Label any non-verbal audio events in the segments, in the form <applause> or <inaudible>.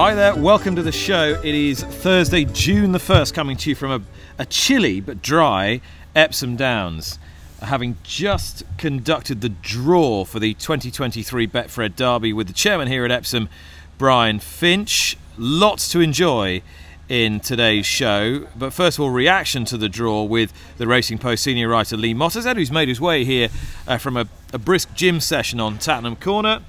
Hi there, welcome to the show. It is Thursday, June the 1st, coming to you from a, a chilly but dry Epsom Downs. Having just conducted the draw for the 2023 Betfred Derby with the chairman here at Epsom, Brian Finch. Lots to enjoy in today's show. But first of all, reaction to the draw with the Racing Post senior writer Lee Mottershead, who's made his way here uh, from a, a brisk gym session on Tattenham Corner.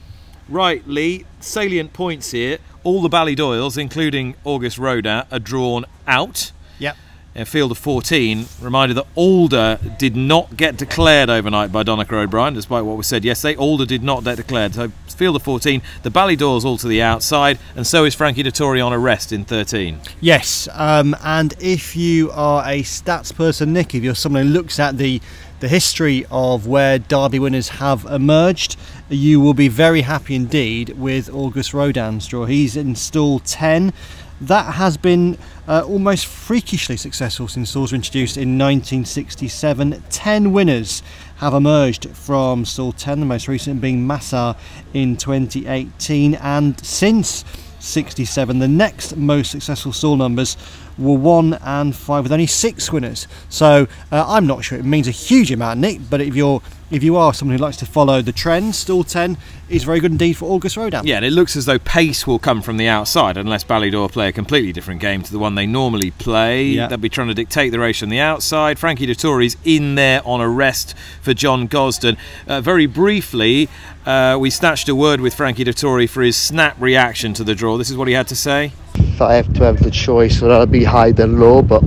Right, Lee, salient points here. All the Ballydoyles, including Auguste Rodin, are drawn out. Yep. In field of 14, reminder that Alder did not get declared overnight by Donnacha O'Brien, despite what was said yesterday. Alder did not get declared. So, field of 14, the Ballydoyles all to the outside, and so is Frankie Dettori on arrest in 13. Yes, um, and if you are a stats person, Nick, if you're someone who looks at the the history of where Derby winners have emerged, you will be very happy indeed with Auguste Rodin's draw. He's in stall 10. That has been uh, almost freakishly successful since stalls were introduced in 1967. 10 winners have emerged from stall 10, the most recent being Masar in 2018. And since 67, the next most successful stall numbers were one and five with only six winners. So uh, I'm not sure it means a huge amount, Nick. But if you're if you are someone who likes to follow the trend, stall 10 is very good indeed for Auguste Rodin. Yeah, and it looks as though pace will come from the outside unless Ballydoyle play a completely different game to the one they normally play. Yeah. They'll be trying to dictate the race from the outside. Frankie Dettori's in there on arrest for John Gosden. Uh, very briefly, uh, we snatched a word with Frankie Dettori for his snap reaction to the draw. This is what he had to say. If I have to have the choice, I'll be high than low, but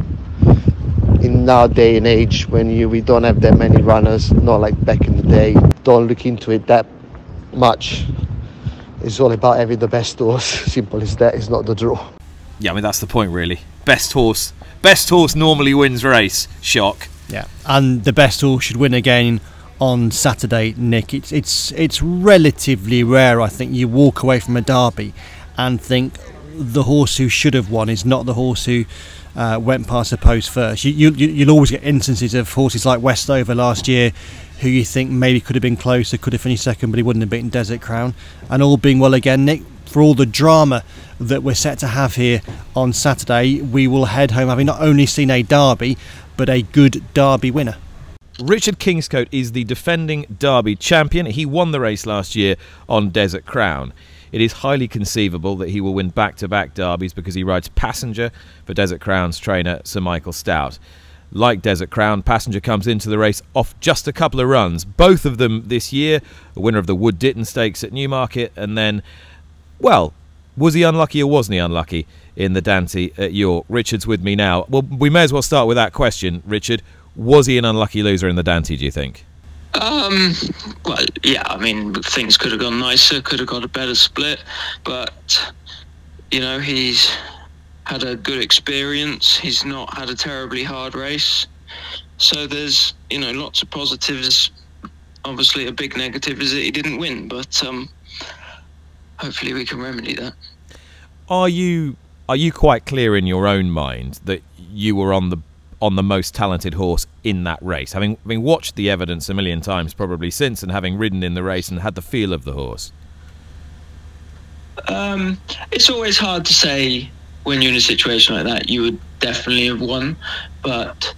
in our day and age when you we don't have that many runners, not like back in the day, don't look into it that much. It's all about having the best horse. <laughs> Simple as that. It's not the draw. Yeah, I mean that's the point really. Best horse, best horse normally wins race. Shock. Yeah, and the best horse should win again on Saturday, Nick. It's it's it's relatively rare, I think, you walk away from a derby and think the horse who should have won is not the horse who uh, went past the post first. You, you you'll always get instances of horses like Westover last year, who you think maybe could have been closer, could have finished second, but he wouldn't have beaten Desert Crown. And all being well again, Nick. For all the drama that we're set to have here on Saturday, we will head home having not only seen a derby, but a good derby winner. Richard Kingscote is the defending Derby champion. He won the race last year on Desert Crown. It is highly conceivable that he will win back to back derbies because he rides passenger for Desert Crown's trainer, Sir Michael Stoute. Like Desert Crown, Passenger comes into the race off just a couple of runs, both of them this year. A winner of the Wood Ditton Stakes at Newmarket, and then, well, was he unlucky or wasn't he unlucky in the Dante at York? Richard's with me now. Well, we may as well start with that question, Richard. Was he an unlucky loser in the Dante, do you think? Um, well, yeah, I mean, things could have gone nicer, could have got a better split, but, you know, he's had a good experience. He's not had a terribly hard race. So there's, you know, lots of positives. Obviously, a big negative is that he didn't win, but um, hopefully we can remedy that. Are you are you quite clear in your own mind that you were on the on the most talented horse in that race. Having, having watched the evidence a million times probably since and having ridden in the race and had the feel of the horse. Um, it's always hard to say when you're in a situation like that. You would definitely have won, but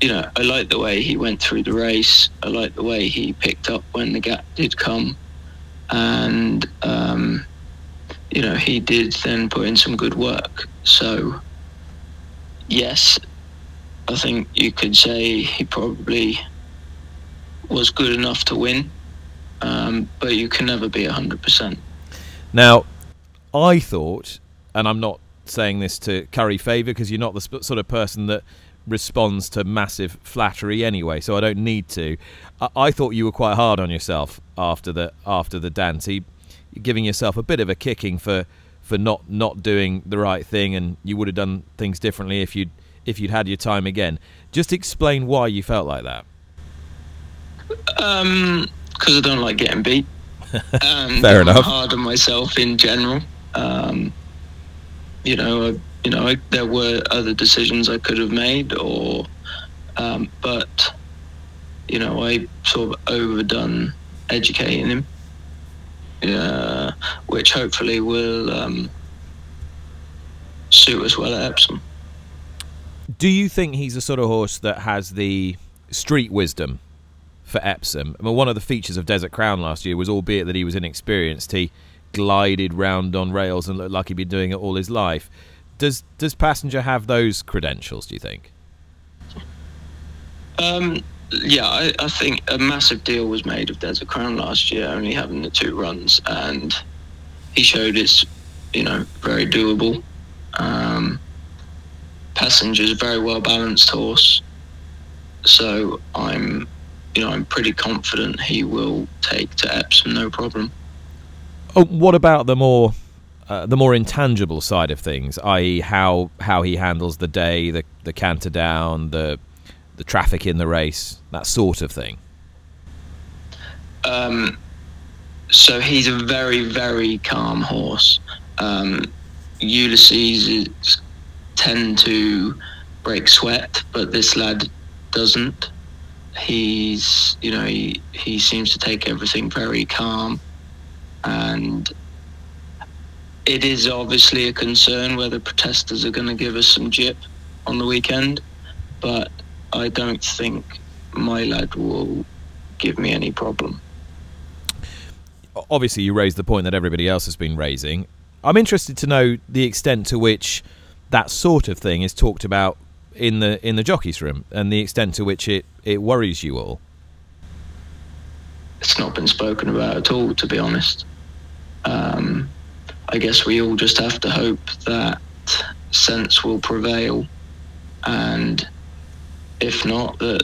you know, I like the way he went through the race. I like the way he picked up when the gap did come, and um, you know, he did then put in some good work. So, yes, I think you could say he probably was good enough to win, um, but you can never be 100%. Now, I thought, and I'm not saying this to curry favour because you're not the sp- sort of person that responds to massive flattery anyway, so I don't need to. I, I thought you were quite hard on yourself after the after the Dante, giving yourself a bit of a kicking for for not not doing the right thing, and you would have done things differently if you'd if you'd had your time again. Just explain why you felt like that. Um, because I don't like getting beat. And <laughs> Fair enough. I'm hard on myself in general. Um, you know, I, you know, I, there were other decisions I could have made, or, um, but, you know, I sort of overdone educating him, uh, which hopefully will um, suit us well at Epsom. Do you think he's a sort of horse that has the street wisdom for Epsom? I mean, one of the features of Desert Crown last year was, albeit that he was inexperienced, he glided round on rails and looked like he'd been doing it all his life. Does does Passenger have those credentials? Do you think? Um, yeah, I, I think a massive deal was made of Desert Crown last year, only having the two runs, and he showed it's, you know, very doable. Um, Passenger's a very well balanced horse, so I'm, you know, I'm pretty confident he will take to Epsom no problem. Oh, what about the more uh, the more intangible side of things, i.e., how how he handles the day, the the canter down, the the traffic in the race, that sort of thing. Um, so he's a very, very calm horse. Um, Ulysses is, tend to break sweat, but this lad doesn't. He's, you know, he, he seems to take everything very calm. And it is obviously a concern whether protesters are going to give us some jip on the weekend, but I don't think my lad will give me any problem. obviously you raised the point that everybody else has been raising. I'm interested to know the extent to which that sort of thing is talked about in the in the jockeys room and the extent to which it, it worries you all. It's not been spoken about at all, to be honest. Um, I guess we all just have to hope that sense will prevail, and if not, that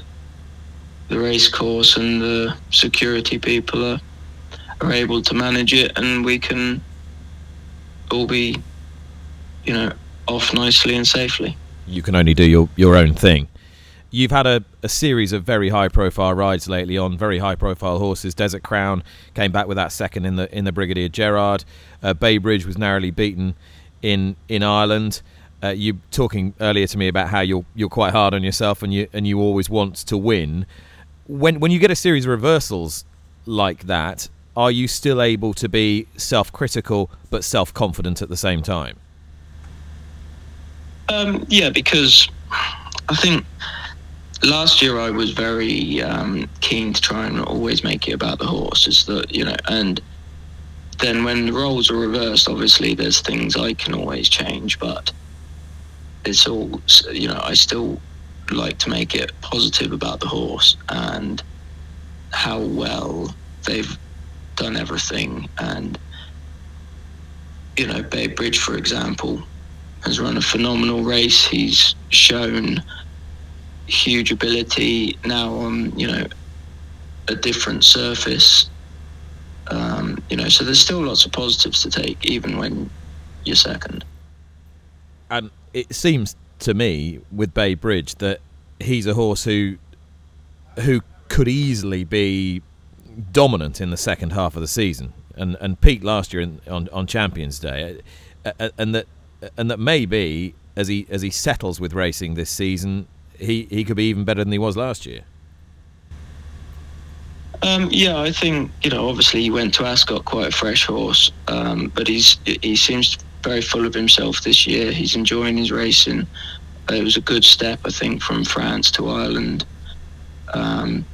the race course and the security people are are able to manage it, and we can all be, you know, off nicely and safely. You can only do your, your own thing. You've had a, a series of very high profile rides lately on very high profile horses. Desert Crown came back with that second in the in the Brigadier Gerard. Uh, Bay Bridge was narrowly beaten in in Ireland. Uh, you talking earlier to me about how you're you're quite hard on yourself and you and you always want to win. When when you get a series of reversals like that, are you still able to be self critical but self confident at the same time? Um, yeah, because I think last year I was very um, keen to try and always make it about the horse. Is that you know, and then when the roles are reversed, obviously there's things I can always change, but it's all you know. I still like to make it positive about the horse and how well they've done everything and you know Bay Bridge for example has run a phenomenal race. He's shown huge ability now on you know a different surface. Um, you know so there's still lots of positives to take even when you're second. And it seems to me with Bay Bridge that he's a horse who who could easily be dominant in the second half of the season. And and peaked last year in, on on Champions Day. And that and that maybe as he as he settles with racing this season he he could be even better than he was last year Um, yeah, I think you know. Obviously, he went to Ascot quite a fresh horse, um, but he's he seems very full of himself this year. He's enjoying his racing. Uh, it was a good step, I think, from France to Ireland. Um,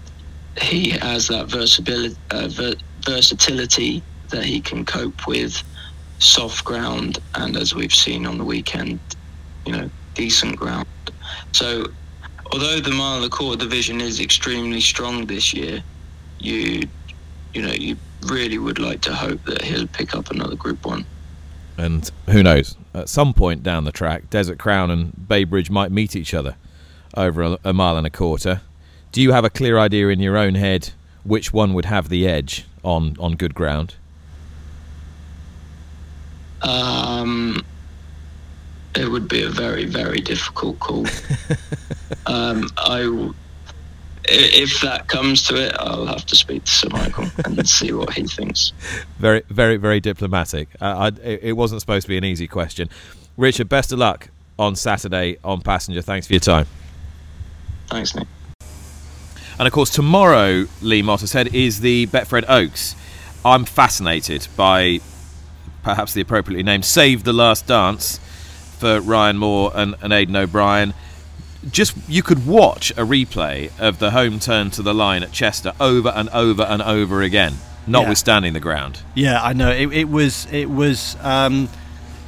he has that versatility, uh, ver- versatility that he can cope with soft ground, and as we've seen on the weekend, you know, decent ground. So, although the mile and a quarter division is extremely strong this year, you you know you really would like to hope that he'll pick up another Group One. and who knows at some point down the track Desert Crown and Bay Bridge might meet each other over a, a mile and a quarter do you have a clear idea in your own head which one would have the edge on on good ground Um, it would be a very very difficult call. <laughs> um, I if that comes to it, I'll have to speak to Sir Michael and <laughs> see what he thinks. Very, very, very diplomatic. Uh, I, it wasn't supposed to be an easy question. Richard, best of luck on Saturday on Passenger. Thanks for your time. Thanks, Nick. And of course, tomorrow, Lee Mottershead, is the Betfred Oaks. I'm fascinated by perhaps the appropriately named Save the Last Dance for Ryan Moore and, and Aidan O'Brien just you could watch a replay of the home turn to the line at Chester over and over and over again, notwithstanding yeah. the ground. Yeah, I know it, it was it was um,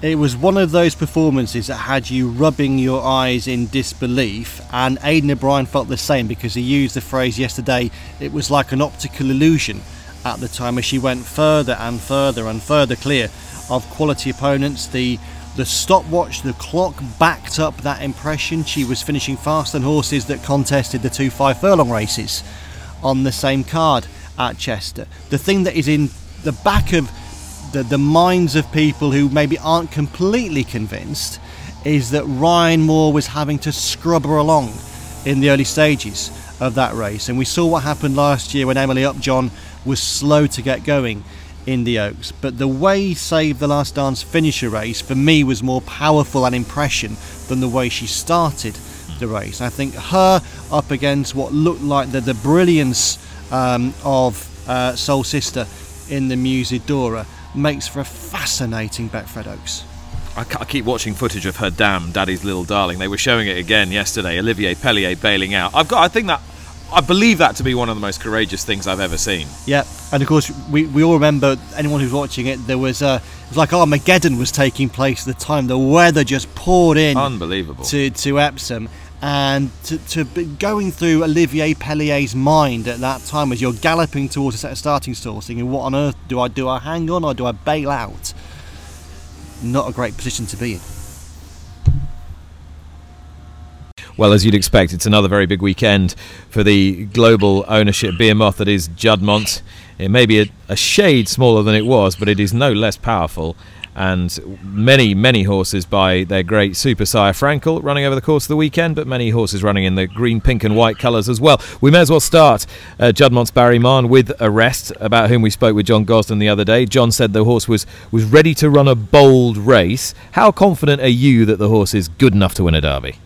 it was one of those performances that had you rubbing your eyes in disbelief, and Aidan O'Brien felt the same because he used the phrase yesterday. It was like an optical illusion at the time as she went further and further and further clear of quality opponents. The the stopwatch, the clock backed up that impression. She was finishing faster than horses that contested the two five furlong races on the same card at Chester. The thing that is in the back of the, the minds of people who maybe aren't completely convinced is that Ryan Moore was having to scrub her along in the early stages of that race. And we saw what happened last year when Emily Upjohn was slow to get going in the Oaks. But the way Save the Last Dance finished a race for me was more powerful an impression than the way she started the race. I think her up against what looked like the, the brilliance um, of uh, Soul Sister in the Musidora makes for a fascinating Betfred Oaks. I, keep watching footage of her dam, Daddy's Little Darling. They were showing it again yesterday. Olivier Peslier bailing out. I've got. I think that I believe that to be one of the most courageous things I've ever seen. Yeah, and of course we, we all remember anyone who's watching it. There was uh, a it was like Armageddon was taking place at the time. The weather just poured in, unbelievable to to Epsom, and to, to be going through Olivier Peslier's mind at that time as you're galloping towards a set of starting stalls, thinking, "What on earth do I do? I hang on or do I bail out?" Not a great position to be in. Well, as you'd expect, it's another very big weekend for the global ownership behemoth that is Juddmonte. It may be a, a shade smaller than it was, but it is no less powerful and many, many horses by their great super sire Frankel running over the course of the weekend, but many horses running in the green, pink, and white colours as well. We may as well start uh, Juddmonte's Barry Mahon with Arrest, about whom we spoke with John Gosden the other day. John said the horse was, was ready to run a bold race. How confident are you that the horse is good enough to win a derby?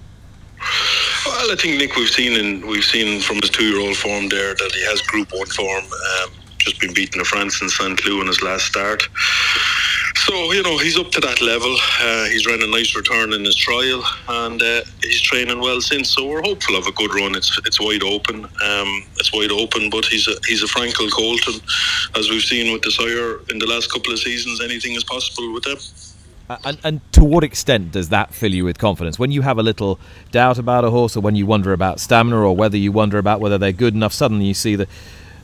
Well, I think Nick, we've seen in we've seen from his two-year-old form there that he has Group One form. Um, just been beaten to France in Saint Cloud in his last start. So you know he's up to that level. Uh, he's ran a nice return in his trial, and uh, he's training well since. So we're hopeful of a good run. It's it's wide open. Um, it's wide open, but he's a he's a Frankel Colt, and as we've seen with the sire in the last couple of seasons, anything is possible with them. And, and, to what extent does that fill you with confidence? When you have a little doubt about a horse, or when you wonder about stamina, or whether you wonder about whether they're good enough, suddenly you see the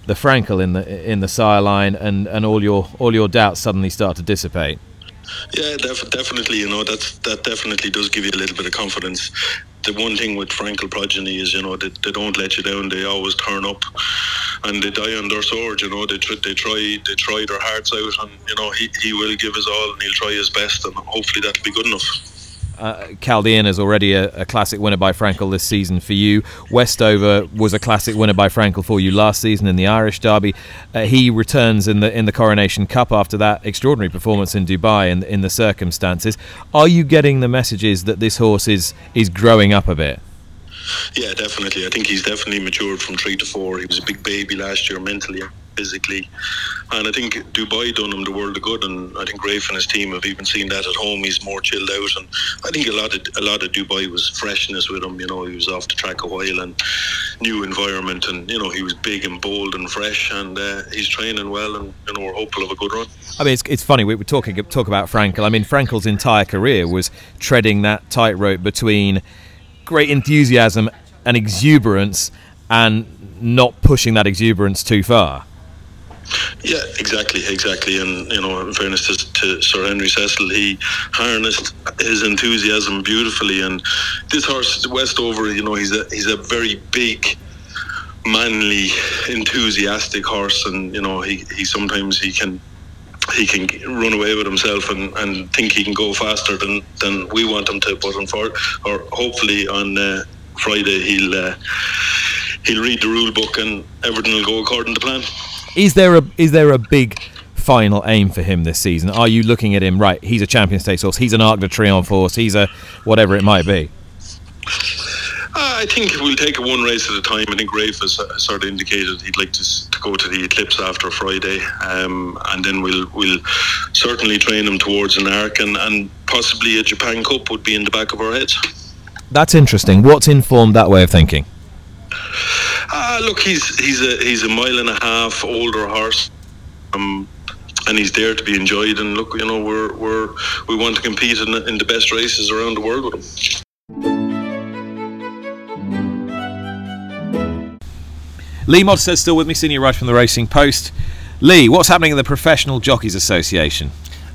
the Frankel in the in the sire line, and, and all your all your doubts suddenly start to dissipate. Yeah, def- definitely. You know that that definitely does give you a little bit of confidence the one thing with Frankel progeny is, you know, they, they don't let you down. They always turn up, and they die on their sword. You know, they try, they try they try their hearts out, and you know, he, he will give his all, and he'll try his best, and hopefully that'll be good enough uh, Chaldean is already a, a, classic winner by Frankel this season for you. Westover was a classic winner by Frankel for you last season in the Irish Derby. Uh, he returns in the in the Coronation Cup after that extraordinary performance in Dubai in, in the circumstances. Are you getting the messages that this horse is is growing up a bit? Yeah, definitely. I think he's definitely matured from three to four. He was a big baby last year mentally and physically. And I think Dubai done him the world of good, and I think Ralph and his team have even seen that at home. He's more chilled out, and I think a lot of a lot of Dubai was freshness with him. You know, he was off the track a while and new environment, and you know he was big and bold and fresh, and uh, he's training well, and you know we're hopeful of a good run. I mean, it's, it's funny we were talking talk about Frankel. I mean, Frankel's entire career was treading that tightrope between great enthusiasm and exuberance, and not pushing that exuberance too far. Yeah, exactly, exactly. And you know, in fairness to, to, Sir Henry Cecil, he harnessed his enthusiasm beautifully. And this horse, Westover, you know, he's a he's a very big, manly, enthusiastic horse, and you know, he he sometimes he can he can run away with himself and, and think he can go faster than, than we want him to. But unfor- or hopefully on uh, Friday he'll uh, he'll read the rule book and everything will go according to plan. Is there a is there a big final aim for him this season? Are you looking at him right? He's a Champion Stakes horse. He's an Arc de Triomphe horse. He's a whatever it might be. I think we'll take it one race at a time. I think Ralph has sort of indicated he'd like to, to go to the Eclipse after Friday, um, and then we'll we'll certainly train him towards an Arc, and, and possibly a Japan Cup would be in the back of our heads. That's interesting. What's informed that way of thinking? Uh, look, he's he's a he's a mile and a half older horse, um, and he's there to be enjoyed. And look, you know, we're we're we want to compete in, in the best races around the world with him. Lee Mottershead still with me, senior writer from the Racing Post. Lee, what's happening in the Professional Jockeys Association?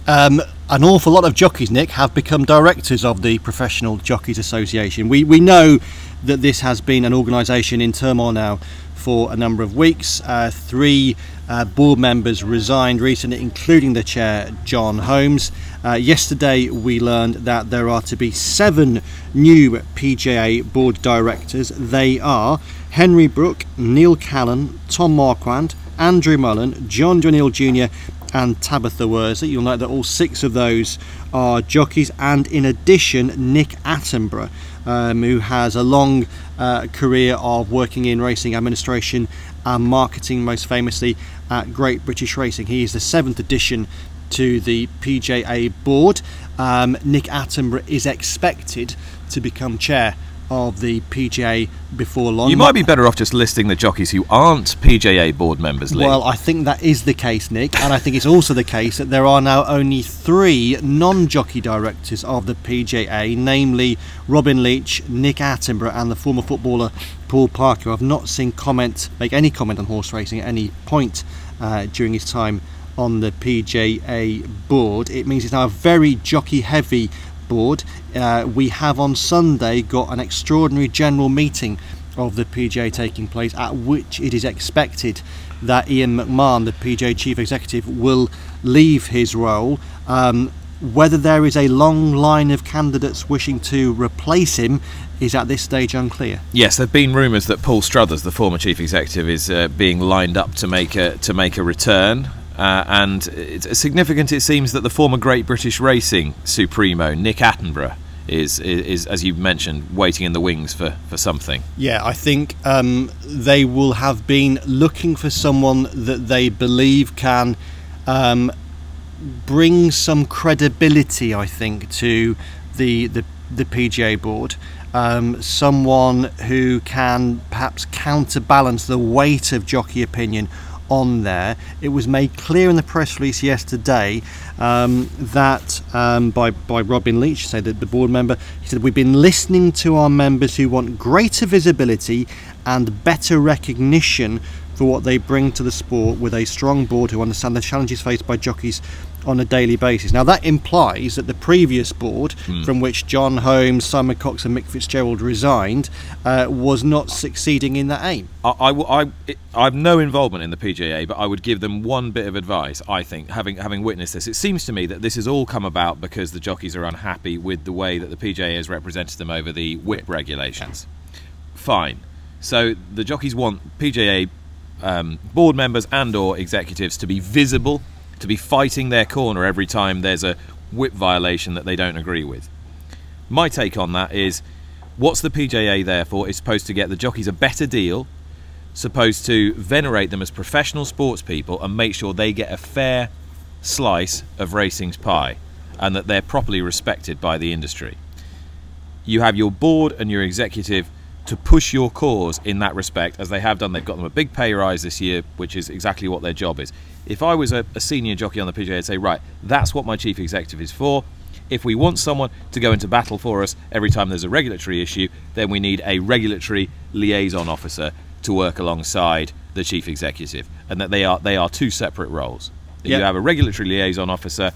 Um, an awful lot of jockeys, Nick, have become directors of the Professional Jockeys Association. We, we know that this has been an organisation in turmoil now for a number of weeks. Uh, three uh, board members resigned recently, including the chair, John Holmes. Uh, yesterday, we learned that there are to be seven new PJA board directors. They are Henry Brooke, Neil Callan, Tom Marquand, Andrew Mullen, Jonjo O'Neill Jr., and Tabitha Worsley. You'll note that all six of those are jockeys, and in addition, Nick Attenborough, um, who has a long uh, career of working in racing administration and marketing, most famously at Great British Racing. He is the seventh addition to the PJA board. Um, Nick Attenborough is expected to become chair of the PJA before long. You might be better off just listing the jockeys who aren't PJA board members, Lee. Well, I think that is the case, Nick, and I think it's also the case that there are now only three non jockey directors of the PJA, namely Robin Leach, Nick Attenborough, and the former footballer Paul Parker. I've not seen comment make any comment on horse racing at any point uh, during his time on the PJA board. It means it's now a very jockey heavy board. Uh, we have on Sunday got an extraordinary general meeting of the PJA taking place, at which it is expected that Ian McMahon, the PJA chief executive, will leave his role. Um, whether there is a long line of candidates wishing to replace him is at this stage unclear. Yes, there have been rumours that Paul Struthers, the former chief executive, is uh, being lined up to make a to make a return. Uh, and it's significant, it seems, that the former Great British Racing Supremo, Nick Attenborough, is, is, is, as you mentioned, waiting in the wings for, for something. Yeah, I think um, they will have been looking for someone that they believe can um, bring some credibility, I think, to the, the, the PJA board. Um, someone who can perhaps counterbalance the weight of jockey opinion on there. It was made clear in the press release yesterday um, that um, by by Robin Leach, say that the board member, he said we've been listening to our members who want greater visibility and better recognition for what they bring to the sport with a strong board who understand the challenges faced by jockeys on a daily basis. Now, that implies that the previous board, mm. from which John Holmes, Simon Cox, and Mick Fitzgerald resigned, uh, was not succeeding in that aim. I, I, I, I, have no involvement in the PJA, but I would give them one bit of advice. I think, having having witnessed this, it seems to me that this has all come about because the jockeys are unhappy with the way that the PJA has represented them over the whip regulations. Fine. So the jockeys want PJA um, board members and/or executives to be visible to be fighting their corner every time there's a whip violation that they don't agree with. My take on that is what's the PJA there for? It's supposed to get the jockeys a better deal, supposed to venerate them as professional sports people and make sure they get a fair slice of racing's pie and that they're properly respected by the industry. You have your board and your executive to push your cause in that respect, as they have done. They've got them a big pay rise this year, which is exactly what their job is. If I was a, a senior jockey on the PJA, I'd say, right, that's what my chief executive is for. If we want someone to go into battle for us every time there's a regulatory issue, then we need a regulatory liaison officer to work alongside the chief executive, and that they are they are two separate roles. Yep. You have a regulatory liaison officer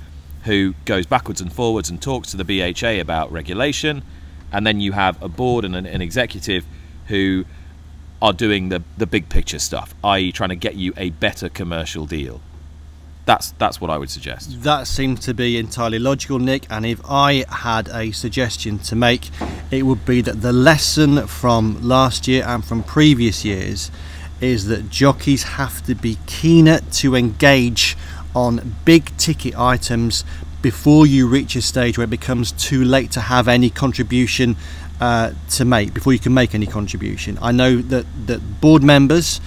who goes backwards and forwards and talks to the BHA about regulation and then you have a board and an, an executive who are doing the, the big picture stuff, i.e., trying to get you a better commercial deal. That's that's what I would suggest. That seems to be entirely logical, Nick. And if I had a suggestion to make, it would be that the lesson from last year and from previous years is that jockeys have to be keener to engage on big ticket items before you reach a stage where it becomes too late to have any contribution uh, to make before you can make any contribution. I know that that board members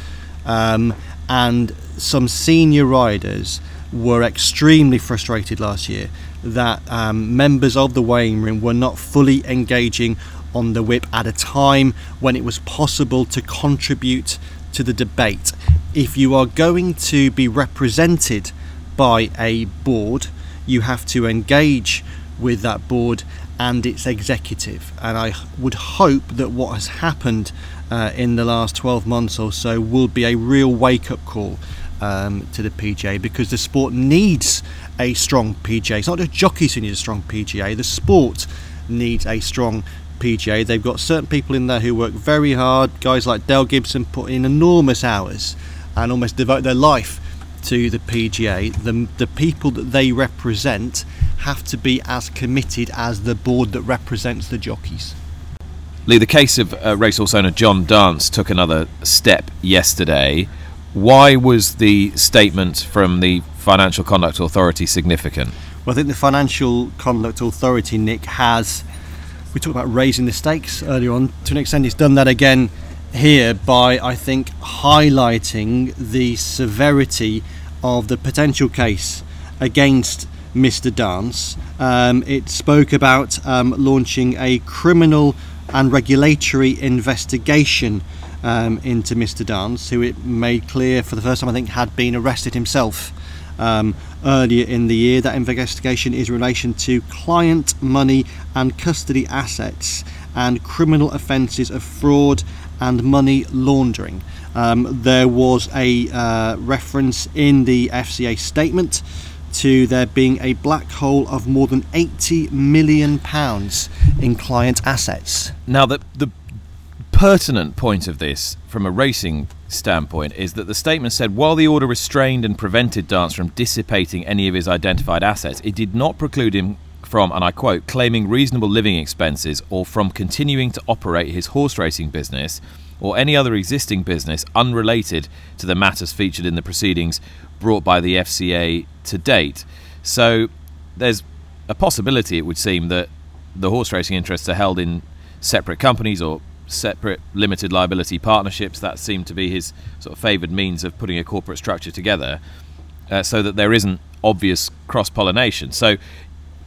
um, and some senior riders were extremely frustrated last year that um, members of the weighing room were not fully engaging on the whip at a time when it was possible to contribute to the debate. If you are going to be represented by a board, you have to engage with that board and its executive. And I would hope that what has happened uh, in the last 12 months or so will be a real wake up call um, to the PJA because the sport needs a strong PJA. It's not just jockeys who need a strong PJA, the sport needs a strong PJA. They've got certain people in there who work very hard, guys like Dale Gibson put in enormous hours and almost devote their life to the PJA. The, the people that they represent have to be as committed as the board that represents the jockeys. Lee, the case of uh, racehorse owner John Dance took another step yesterday. Why was the statement from the Financial Conduct Authority significant? Well, I think the Financial Conduct Authority, Nick, has. We talked about raising the stakes earlier on. To an extent, it's done that again here by, I think, highlighting the severity of the potential case against Mr. Dance. Um, it spoke about um, launching a criminal and regulatory investigation um, into Mr. Dance, who it made clear for the first time, I think, had been arrested himself um, earlier in the year. That investigation is in relation to client money and custody assets and criminal offences of fraud and money laundering. Um, there was a uh, reference in the FCA statement to there being a black hole of more than 80 million pounds in client assets. Now, the, the pertinent point of this, from a racing standpoint, is that the statement said while the order restrained and prevented Dance from dissipating any of his identified assets, it did not preclude him from, and I quote, claiming reasonable living expenses or from continuing to operate his horse racing business or any other existing business unrelated to the matters featured in the proceedings brought by the FCA to date. So there's a possibility, it would seem, that the horse racing interests are held in separate companies or separate limited liability partnerships. That seemed to be his sort of favoured means of putting a corporate structure together, uh, so that there isn't obvious cross pollination. So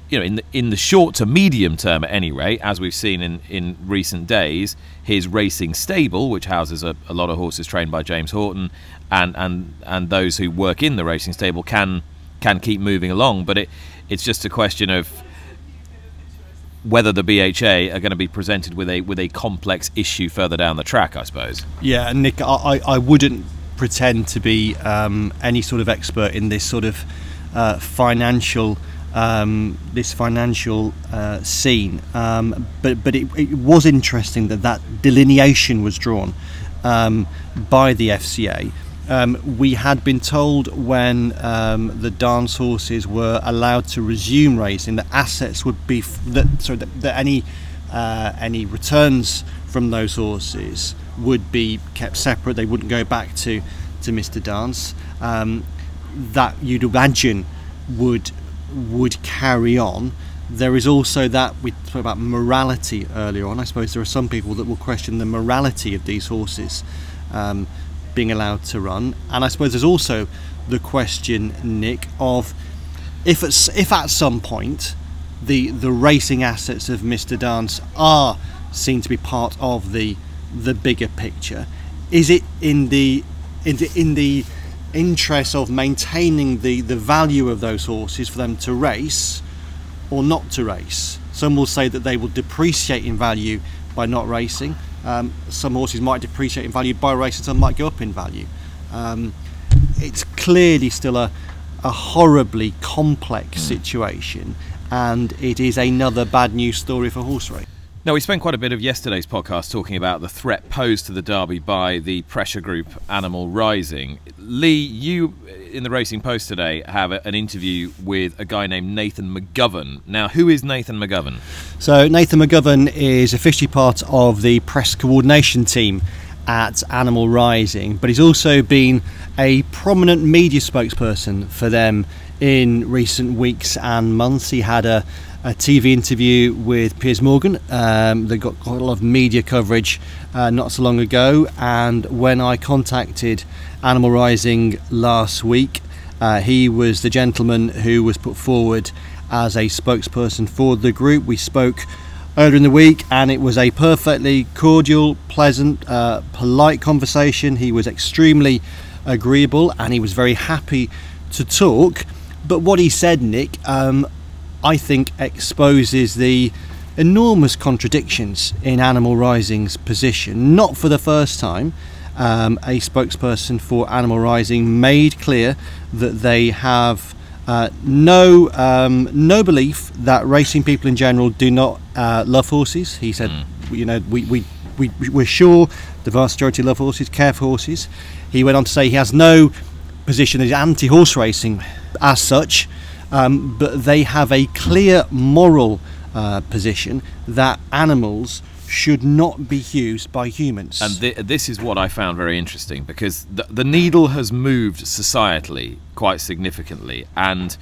you know, in the, in the short to medium term at any rate, as we've seen in, in recent days, his racing stable, which houses a, a lot of horses trained by James Horton, and, and, and those who work in the racing stable can can keep moving along. But it it's just a question of whether the BHA are going to be presented with a with a complex issue further down the track, I suppose. Yeah, and Nick, I, I wouldn't pretend to be um, any sort of expert in this sort of uh, financial um, this financial uh, scene. Um, but but it, it, was interesting that that delineation was drawn um, by the FCA. Um, we had been told when um, the dance horses were allowed to resume racing that assets would be f- that so that, that any uh, any returns from those horses would be kept separate. They wouldn't go back to to Mr. Dance. Um, that you'd imagine would would carry on. There is also that we talked about morality earlier on. I suppose there are some people that will question the morality of these horses um, being allowed to run, and I suppose there's also the question, Nick, of if at, if at some point the the racing assets of Mr. Dance are seen to be part of the the bigger picture, is it in the in the, in the interest of maintaining the, the value of those horses for them to race or not to race. Some will say that they will depreciate in value by not racing. Um, some horses might depreciate in value by racing, some might go up in value. Um, it's clearly still a, a horribly complex mm. situation, and it is another bad news story for horse racing. Now, we spent quite a bit of yesterday's podcast talking about the threat posed to the Derby by the pressure group Animal Rising. Lee, you in the Racing Post today have an interview with a guy named Nathan McGovern. Now, who is Nathan McGovern? So, Nathan McGovern is officially part of the press coordination team at Animal Rising, but he's also been a prominent media spokesperson for them in recent weeks and months. He had a a TV interview with Piers Morgan um, got quite a lot of media coverage uh, not so long ago. And when I contacted Animal Rising last week, uh, he was the gentleman who was put forward as a spokesperson for the group. We spoke earlier in the week, and it was a perfectly cordial, pleasant, uh, polite conversation. He was extremely agreeable and he was very happy to talk. But what he said, Nick, um, I think exposes the enormous contradictions in Animal Rising's position. Not for the first time, um, a spokesperson for Animal Rising made clear that they have uh, no um, no belief that racing people in general do not uh, love horses. He said, mm. you know, we, we, we, we're sure the vast majority love horses, care for horses. He went on to say he has no position as anti horse racing as such um, but they have a clear moral uh, position that animals should not be used by humans. And th- this is what I found very interesting because the, the needle has moved societally quite significantly, and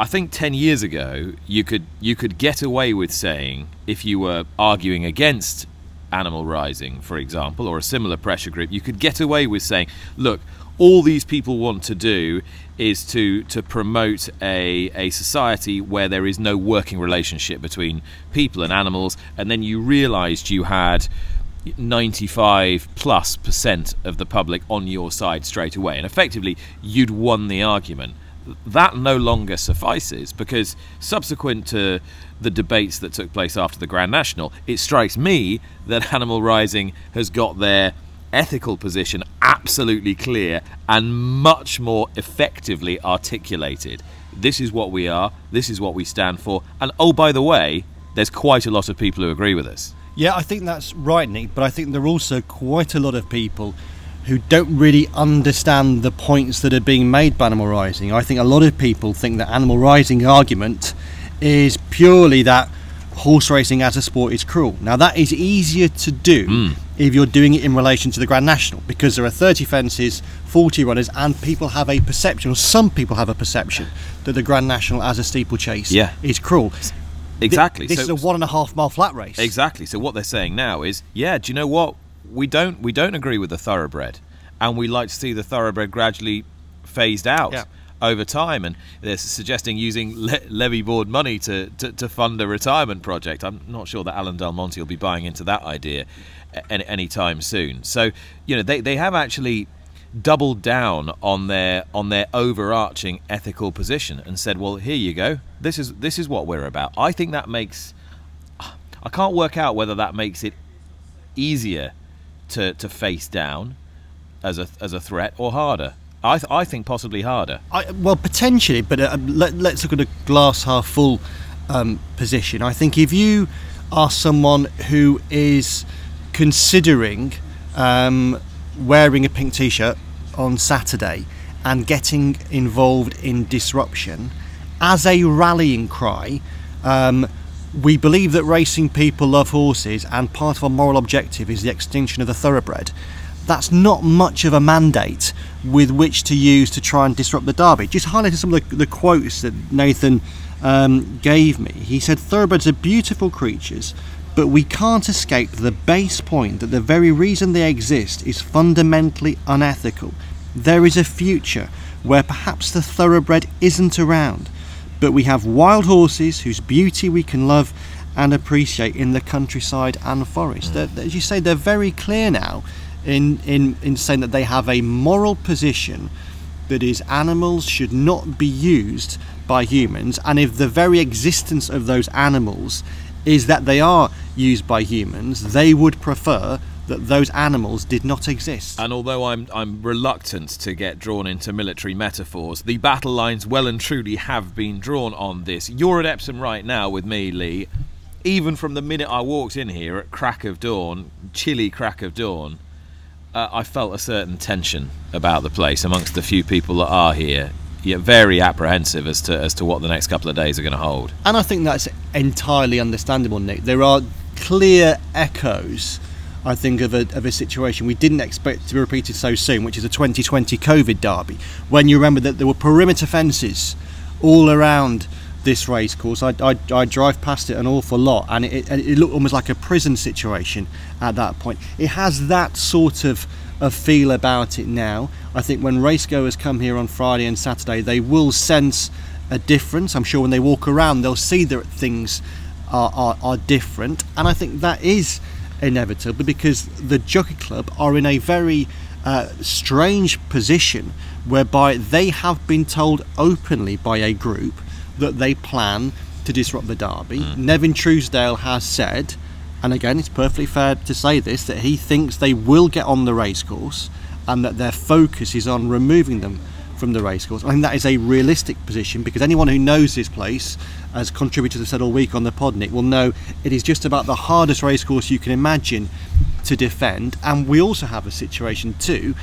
I think ten years ago you could you could get away with saying if you were arguing against animal rising, for example, or a similar pressure group, you could get away with saying, look, all these people want to do is to to promote a a society where there is no working relationship between people and animals, and then you realised you had 95 plus percent of the public on your side straight away, and effectively you'd won the argument. That no longer suffices because subsequent to the debates that took place after the Grand National, it strikes me that <laughs> Animal Rising has got their ethical position absolutely clear and much more effectively articulated. This is what we are, this is what we stand for, and oh, by the way, there's quite a lot of people who agree with us. Yeah, I think that's right, Nick, but I think there are also quite a lot of people who don't really understand the points that are being made by Animal Rising. I think a lot of people think that Animal Rising argument is purely that horse racing as a sport is cruel. Now, that is easier to do mm. If you're doing it in relation to the Grand National because there are 30 fences, 40 runners, and people have a perception, or some people have a perception, that the Grand National as a steeplechase yeah. is cruel. Exactly. This so, is a one and a half mile flat race. Exactly. So what they're saying now is, yeah, do you know what? We don't we don't agree with the thoroughbred, and we like to see the thoroughbred gradually phased out. Yeah over time. And they're suggesting using le- levy board money to, to, to, fund a retirement project. I'm not sure that Alan Delmonte will be buying into that idea any, anytime soon. So, you know, they, they have actually doubled down on their on their overarching ethical position and said, "Well, here you go. This is this is what we're about." I think that makes I can't work out whether that makes it easier to to face down as a as a threat or harder. I, th- I think possibly harder. I, well, potentially, but uh, let, us look at a glass half full um, position. I think if you are someone who is considering um, wearing a pink t shirt on Saturday and getting involved in disruption as a rallying cry, um, we believe that racing people love horses, and part of our moral objective is the extinction of the thoroughbred that's not much of a mandate with which to use to try and disrupt the derby. Just highlighting some of the, the quotes that Nathan um, gave me. He said, Thoroughbreds are beautiful creatures, but we can't escape the base point that the very reason they exist is fundamentally unethical. There is a future where perhaps the thoroughbred isn't around, but we have wild horses whose beauty we can love and appreciate in the countryside and forest. Mm. As you say, they're very clear now in, in, in saying that they have a moral position that is animals should not be used by humans and if the very existence of those animals is that they are used by humans they would prefer that those animals did not exist. And although I'm I'm reluctant to get drawn into military metaphors, the battle lines well and truly have been drawn on this. You're at Epsom right now with me, Lee. even from the minute I walked in here at crack of dawn, chilly crack of dawn, uh, I felt a certain tension about the place amongst the few people that are here. Yeah, very apprehensive as to as to what the next couple of days are going to hold. And I think that's entirely understandable, Nick. There are clear echoes, I think, of a, of a situation we didn't expect to be repeated so soon, which is a 2020 COVID derby. When you remember that there were perimeter fences all around this race course, I, I, I drive past it an awful lot, and it, it looked almost like a prison situation at that point. It has that sort of a feel about it now. I think when racegoers come here on Friday and Saturday, they will sense a difference. I'm sure when they walk around, they'll see that things are, are, are different, and I think that is inevitable because the Jockey Club are in a very uh, strange position whereby they have been told openly by a group that they plan to disrupt the derby. Mm. Nevin Truesdale has said and again, it's perfectly fair to say this that he thinks they will get on the racecourse and that their focus is on removing them from the racecourse. I think that is a realistic position because anyone who knows this place, as contributors have said all week on the Podnik, will know it is just about the hardest racecourse you can imagine to defend. And we also have a situation too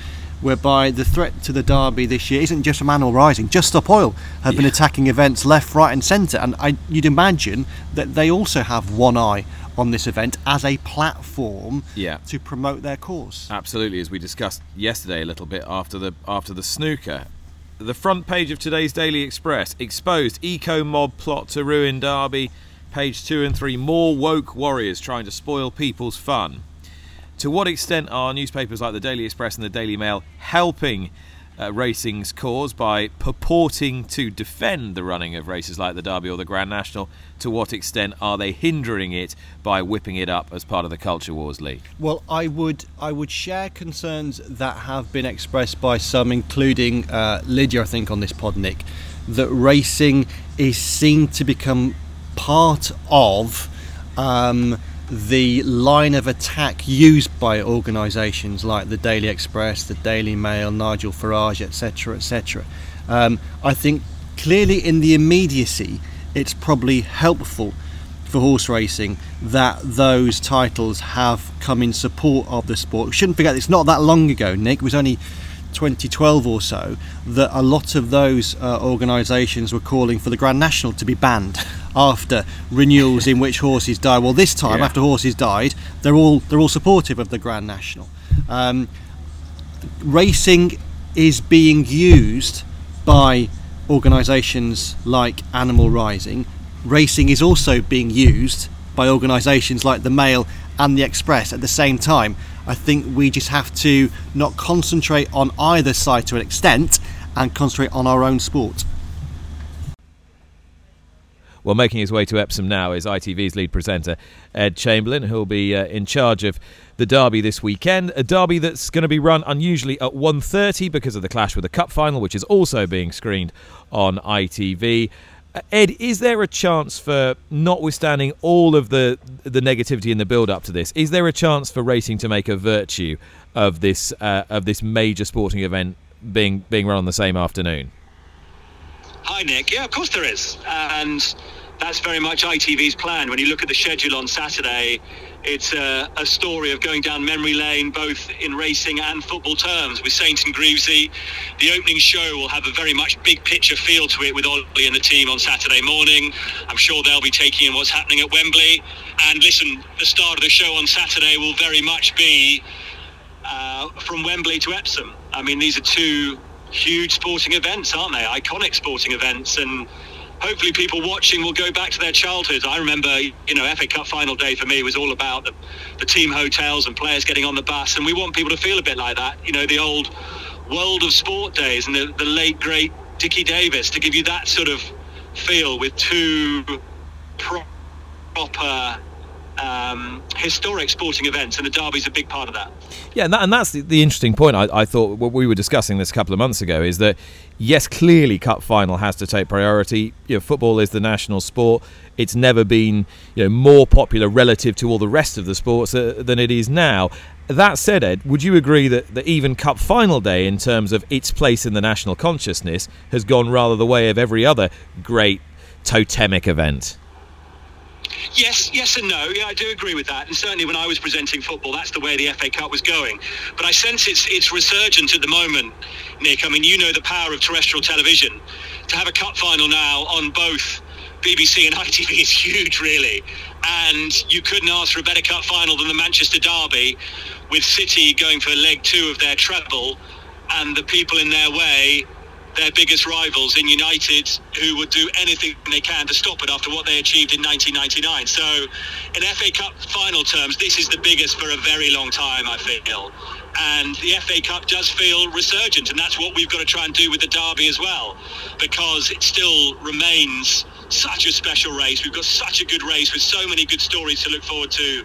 whereby the threat to the derby this year isn't just from Animal Rising. Just Stop Oil have yeah. been attacking events left, right, and centre, and I, you'd imagine that they also have one eye on this event as a platform yeah. to promote their cause. Absolutely, as we discussed yesterday a little bit after the after the snooker. The front page of today's Daily Express exposed eco mob plot to ruin Derby. Page two and three more woke warriors trying to spoil people's fun. To what extent are newspapers like the Daily Express and the Daily Mail helping uh, racing's cause by purporting to defend the running of races like the Derby or the Grand National. To what extent are they hindering it by whipping it up as part of the culture wars, Lee? Well, I would I would share concerns that have been expressed by some, including uh, Lydia, I think, on this pod, Nick, that racing is seen to become part of. Um, the line of attack used by organisations like the Daily Express, the Daily Mail, Nigel Farage, etc., etc. Um, I think clearly in the immediacy, it's probably helpful for horse racing that those titles have come in support of the sport. We shouldn't forget it's not that long ago, Nick. It was only 2012 or so that a lot of those uh, organisations were calling for the Grand National to be banned <laughs> after renewals in which horses die. Well, this time yeah. after horses died, they're all they're all supportive of the Grand National. Um, racing is being used by organisations like Animal Rising. Racing is also being used by organisations like the Mail and the Express at the same time. I think we just have to not concentrate on either side to an extent and concentrate on our own sport. Well, making his way to Epsom now is ITV's lead presenter, Ed Chamberlin, who'll be uh, in charge of the derby this weekend. A derby that's going to be run unusually at 1.30 because of the clash with the cup final, which is also being screened on ITV. Ed, is there a chance for, notwithstanding all of the the negativity in the build up to this, is there a chance for racing to make a virtue of this uh, of this major sporting event being being run on the same afternoon? Hi, Nick. Yeah, of course there is, and that's very much ITV's plan. When you look at the schedule on Saturday, it's a, a, story of going down memory lane, both in racing and football terms, with Saint and Greavesy. The opening show will have a very much big picture feel to it with Ollie and the team on Saturday morning. I'm sure they'll be taking in what's happening at Wembley. And listen, the start of the show on Saturday will very much be uh, from Wembley to Epsom. I mean, these are two huge sporting events, aren't they? Iconic sporting events. And hopefully people watching will go back to their childhoods. I remember, you know, FA Cup final day for me was all about the, the team hotels and players getting on the bus, and we want people to feel a bit like that. You know, the old world of sport days and the, the late great Dickie Davies to give you that sort of feel with two proper um, historic sporting events, and the derby's a big part of that. Yeah, and, that, and that's the, the, interesting point. I, I, thought what we were discussing this a couple of months ago is that yes, clearly, cup final has to take priority. You know, football is the national sport. It's never been you know more popular relative to all the rest of the sports uh, than it is now. That said, Ed, would you agree that, that even Cup final day, in terms of its place in the national consciousness, has gone rather the way of every other great totemic event? Yes, yes and no. Yeah, I do agree with that. And certainly when I was presenting football, that's the way the FA Cup was going. But I sense it's it's resurgent at the moment, Nick. I mean, you know the power of terrestrial television. To have a cup final now on both BBC and <laughs> ITV is huge, really. And you couldn't ask for a better cup final than the Manchester Derby, with City going for leg two of their treble, and the people in their way their biggest rivals in United, who would do anything they can to stop it after what they achieved in 1999. So, in FA Cup final terms, this is the biggest for a very long time, I feel. And the FA Cup does feel resurgent, and that's what we've got to try and do with the Derby as well, because it still remains such a special race. We've got such a good race with so many good stories to look forward to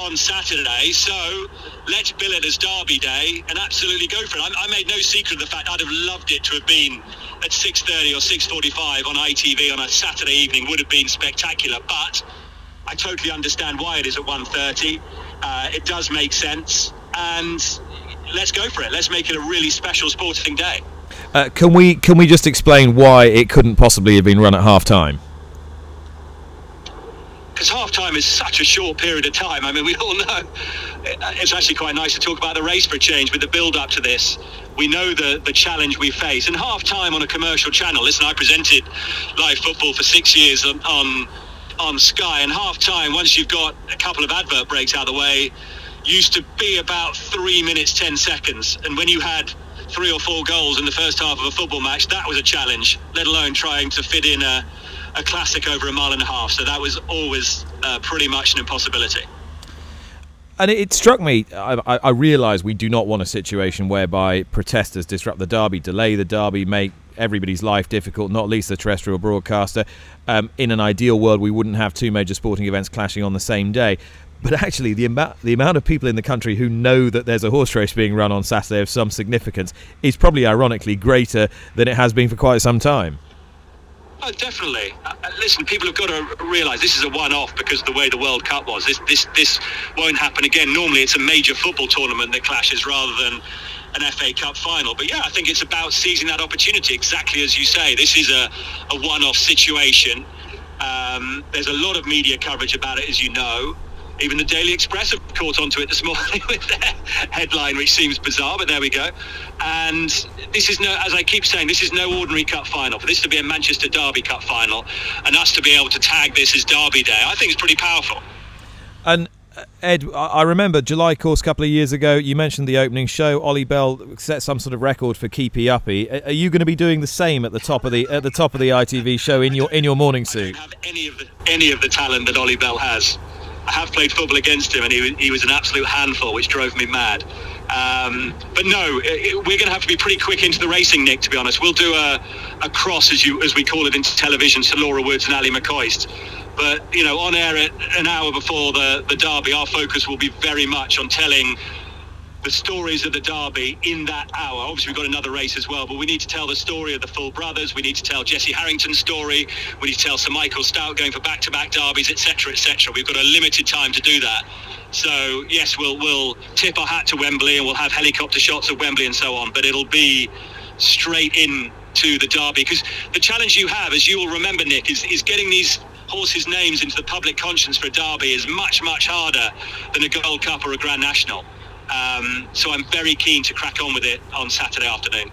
on Saturday. So let's bill it as Derby Day and absolutely go for it. I, I made no secret of the fact I'd have loved it to have been at 6.30 or 6.45 on ITV on a Saturday evening would have been spectacular. But I totally understand why it is at 1.30. Uh, it does make sense. And let's go for it. Let's make it a really special sporting day. Uh, can we can we just explain why it couldn't possibly have been run at half time? Because half time is such a short period of time. I mean, we all know it's actually quite nice to talk about the race for a change with the build up to this. We know the, the challenge we face. And half time on a commercial channel, listen, I presented live football for six years on, on, Sky, and half time, once you've got a couple of advert breaks out of the way, used to be about three minutes, 10 seconds. And when you had three or four goals in the first half of a football match, that was a challenge, let alone trying to fit in a a classic over a mile and a half. So that was always uh, pretty much an impossibility. And it, struck me, I, I realise we do not want a situation whereby protesters disrupt the derby, delay the derby, make everybody's life difficult, not least the terrestrial broadcaster. Um, in an ideal world, we wouldn't have two major sporting events clashing on the same day. But actually, the amount the amount of people in the country who know that there's a horse race being run on Saturday of some significance is probably ironically greater than it has been for quite some time. Oh, definitely. Uh, uh, listen, people have got to realise this is a one-off because of the way the World Cup was. This, this, this won't happen again. Normally, it's a major football tournament that clashes rather than an FA Cup final. But yeah, I think it's about seizing that opportunity. Exactly as you say, this is a, a one-off situation. Um, there's a lot of media coverage about it, as you know. Even the Daily Express have caught onto it this morning <laughs> with their headline, which seems bizarre, but there we go. And this is no, as I keep saying, this is no ordinary cup final. For this to be a Manchester Derby Cup final, and us to be able to tag this as Derby Day, I think it's pretty powerful. And uh, Ed, I remember July course a couple of years ago. You mentioned the opening show. Oli Bell set some sort of record for keepy uppy. Are you going to be doing the same at the top of the at the top of the ITV show in your in your morning suit? have any of the any of the talent that Oli Bell has. I have played football against him, and he, he was an absolute handful, which drove me mad. Um, but no, it, we're going to have to be pretty quick into the racing, Nick. To be honest, we'll do a, a cross, as you as we call it into television, to Laura Woods and Ally McCoist. But you know, on air at an hour before the the derby, our focus will be very much on telling the stories of the derby in that hour. Obviously, we've got another race as well, but we need to tell the story of the full brothers. We need to tell Jesse Harrington's story. We need to tell Sir Michael Stoute going for back-to-back derbies, etc., etc. We've got a limited time to do that. So yes, we'll we'll tip our hat to Wembley and we'll have helicopter shots of Wembley and so on. But it'll be straight in to the derby because the challenge you have, as you will remember, Nick, is is getting these horses' names into the public conscience for a derby is much much harder than a Gold Cup or a Grand National. Um, so I'm very keen to crack on with it on Saturday afternoon.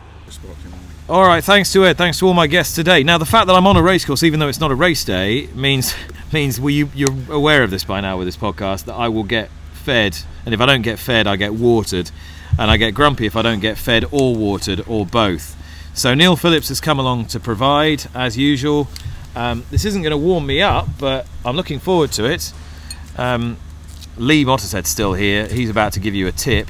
All right, thanks to Ed. Thanks to all my guests today. Now, the fact that I'm on a racecourse, even though it's not a race day, means <laughs> means well, you, you're aware of this by now with this podcast that I will get fed, and if I don't get fed, I get watered, and I get grumpy if I don't get fed or watered or both. So Neil Phillips has come along to provide, as usual. Um, this isn't going to warm me up, but I'm looking forward to it. Um, Lee Mottershead's still here. He's about to give you a tip.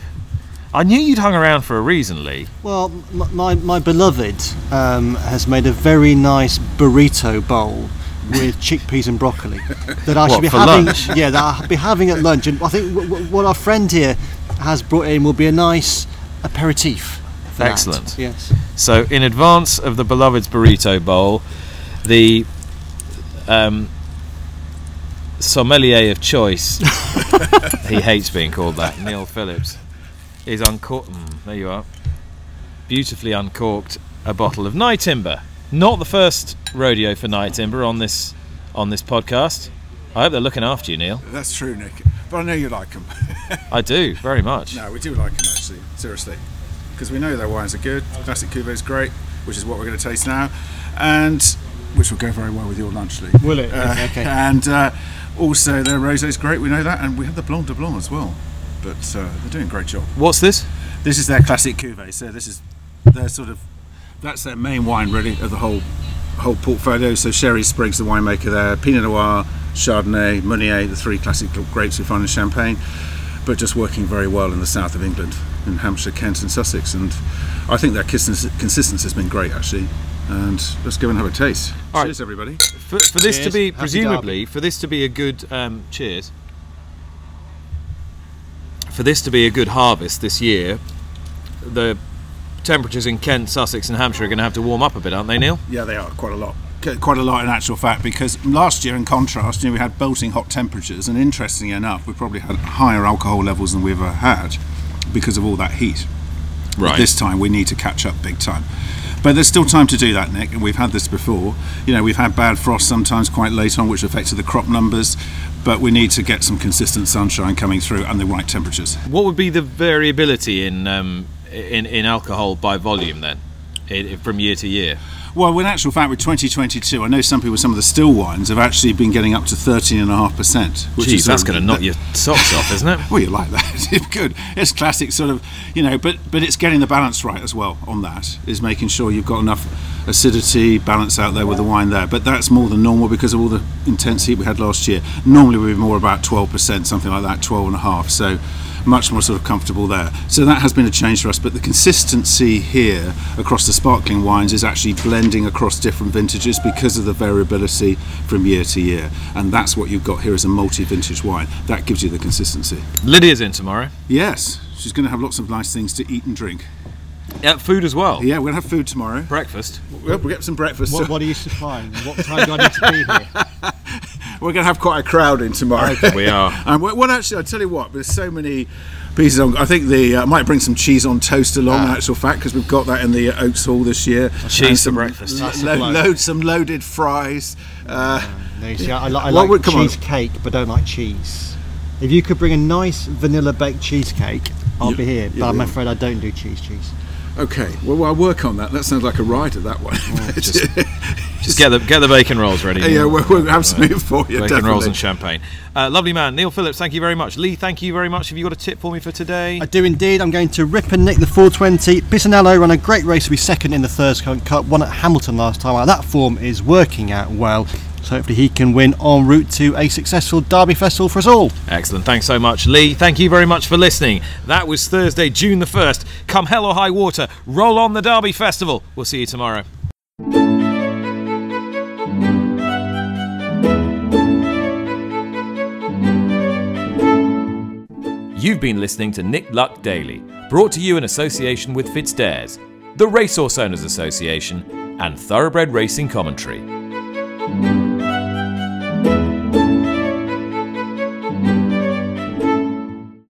I knew you'd hung around for a reason, Lee. Well, my, my beloved um, has made a very nice burrito bowl with <laughs> chickpeas and broccoli that I what, should be having. Lunch? Yeah, that I'll be having at lunch. And I think w- w- what our friend here has brought in will be a nice aperitif. Excellent. That. Yes. So, in advance of the beloved's burrito bowl, the um, sommelier of choice, <laughs> he hates being called that, Neil Phillips, is uncorked. Mm, there you are. Beautifully uncorked a bottle of Nyetimber. Not the first rodeo for Nyetimber on this on this podcast. I hope they're looking after you, Neil. That's true, Nick. But I know you like them. <laughs> I do very much. no, we do like them actually. Seriously, because we know their wines are good. Classic Cuvée is great, which is what we're going to taste now, and which will go very well with your lunch, Lee. Will it? Uh, Okay. <laughs> And uh, also their rosé is great. We know that, and we have the Blanc de Blanc as well. But uh, they're doing a great job. What's this? This is their classic cuvee. So this is their sort of that's their main wine really of the whole whole portfolio. So Cherie Spriggs, the winemaker there, Pinot Noir, Chardonnay, Meunier, the three classic grapes we find in Champagne, but just working very well in the south of England, in Hampshire, Kent, and Sussex. And I think their consist- consistency has been great actually. And let's go and have a taste. All right. Cheers, everybody. For, for this to be Happy presumably for this to be a good um, cheers. For this to be a good harvest this year, the temperatures in Kent, Sussex, and Hampshire are going to have to warm up a bit, aren't they, Neil? Yeah, they are quite a lot. Quite a lot in actual fact, because last year, in contrast, you know, we had belting hot temperatures, and interestingly enough, we probably had higher alcohol levels than we've ever had because of all that heat. Right. This time, we need to catch up big time. But there's still time to do that, Nick, and we've had this before. You know, we've had bad frost sometimes quite late on, which affected the crop numbers, but we need to get some consistent sunshine coming through and the right temperatures. What would be the variability in um, in, in alcohol by volume then, i from year to year? Well, in actual fact, with 2022, I know some people, some of the still wines have actually been getting up to 13.5%. Which Jeez, is that's going to knock your socks off, isn't it? <laughs> Well, you like that. <laughs> It's good. It's classic sort of, you know, but but it's getting the balance right as well on that. Is making sure you've got enough acidity, balance out there with the wine there. But that's more than normal because of all the intense heat we had last year. Normally we'd be more about 12%, something like that, 12 and a half. So much more sort of comfortable there. So that has been a change for us. But the consistency here across the sparkling wines is actually blending across different vintages because of the variability from year to year. And that's what you've got here as a multi-vintage wine. That gives you the consistency. Lydia's in tomorrow. Yes, she's going to have lots of nice things to eat and drink. Yeah, food as well. Yeah, we're going to have food tomorrow. Breakfast. We'll, we'll get some breakfast. What, what are you supplying? What time do I need to be here? <laughs> We're going to have quite a crowd in tomorrow. We are. <laughs> And well, well, actually, I tell you what, there's so many pieces on. I think the uh, I might bring some cheese on toast along. In actual fact, because we've got that in the uh, Oaks Hall this year. Cheese for breakfast. lo- lo- load some loaded fries. Uh, No, see, I, I, like would- cheesecake, but don't like cheese. If you could bring a nice vanilla baked cheesecake, I'll You- be here. But I'm afraid I don't do cheese cheese. Okay, well, I'll work on that. That sounds like a rider. That one. <laughs> just- Just get the get the bacon rolls ready. yeah, we'll, we'll have something for you. Bacon definitely. rolls and champagne. Uh, lovely man, Neil Phillips. Thank you very much. Lee, thank you very much. Have you got a tip for me for today? I do indeed. I'm going to rip and nick the 420. Pisanello ran a great race to be second in the Third Cup, won at Hamilton last time. That form is working out well. So hopefully he can win en route to a successful Derby Festival for us all. Excellent. Thanks so much, Lee. Thank you very much for listening. That was Thursday, June the 1st. Come hell or high water, roll on the Derby Festival. We'll see you tomorrow. You've been listening to Nick Luck Daily, brought to you in association with FitzDares, the Racehorse Owners Association, and Thoroughbred Racing Commentary.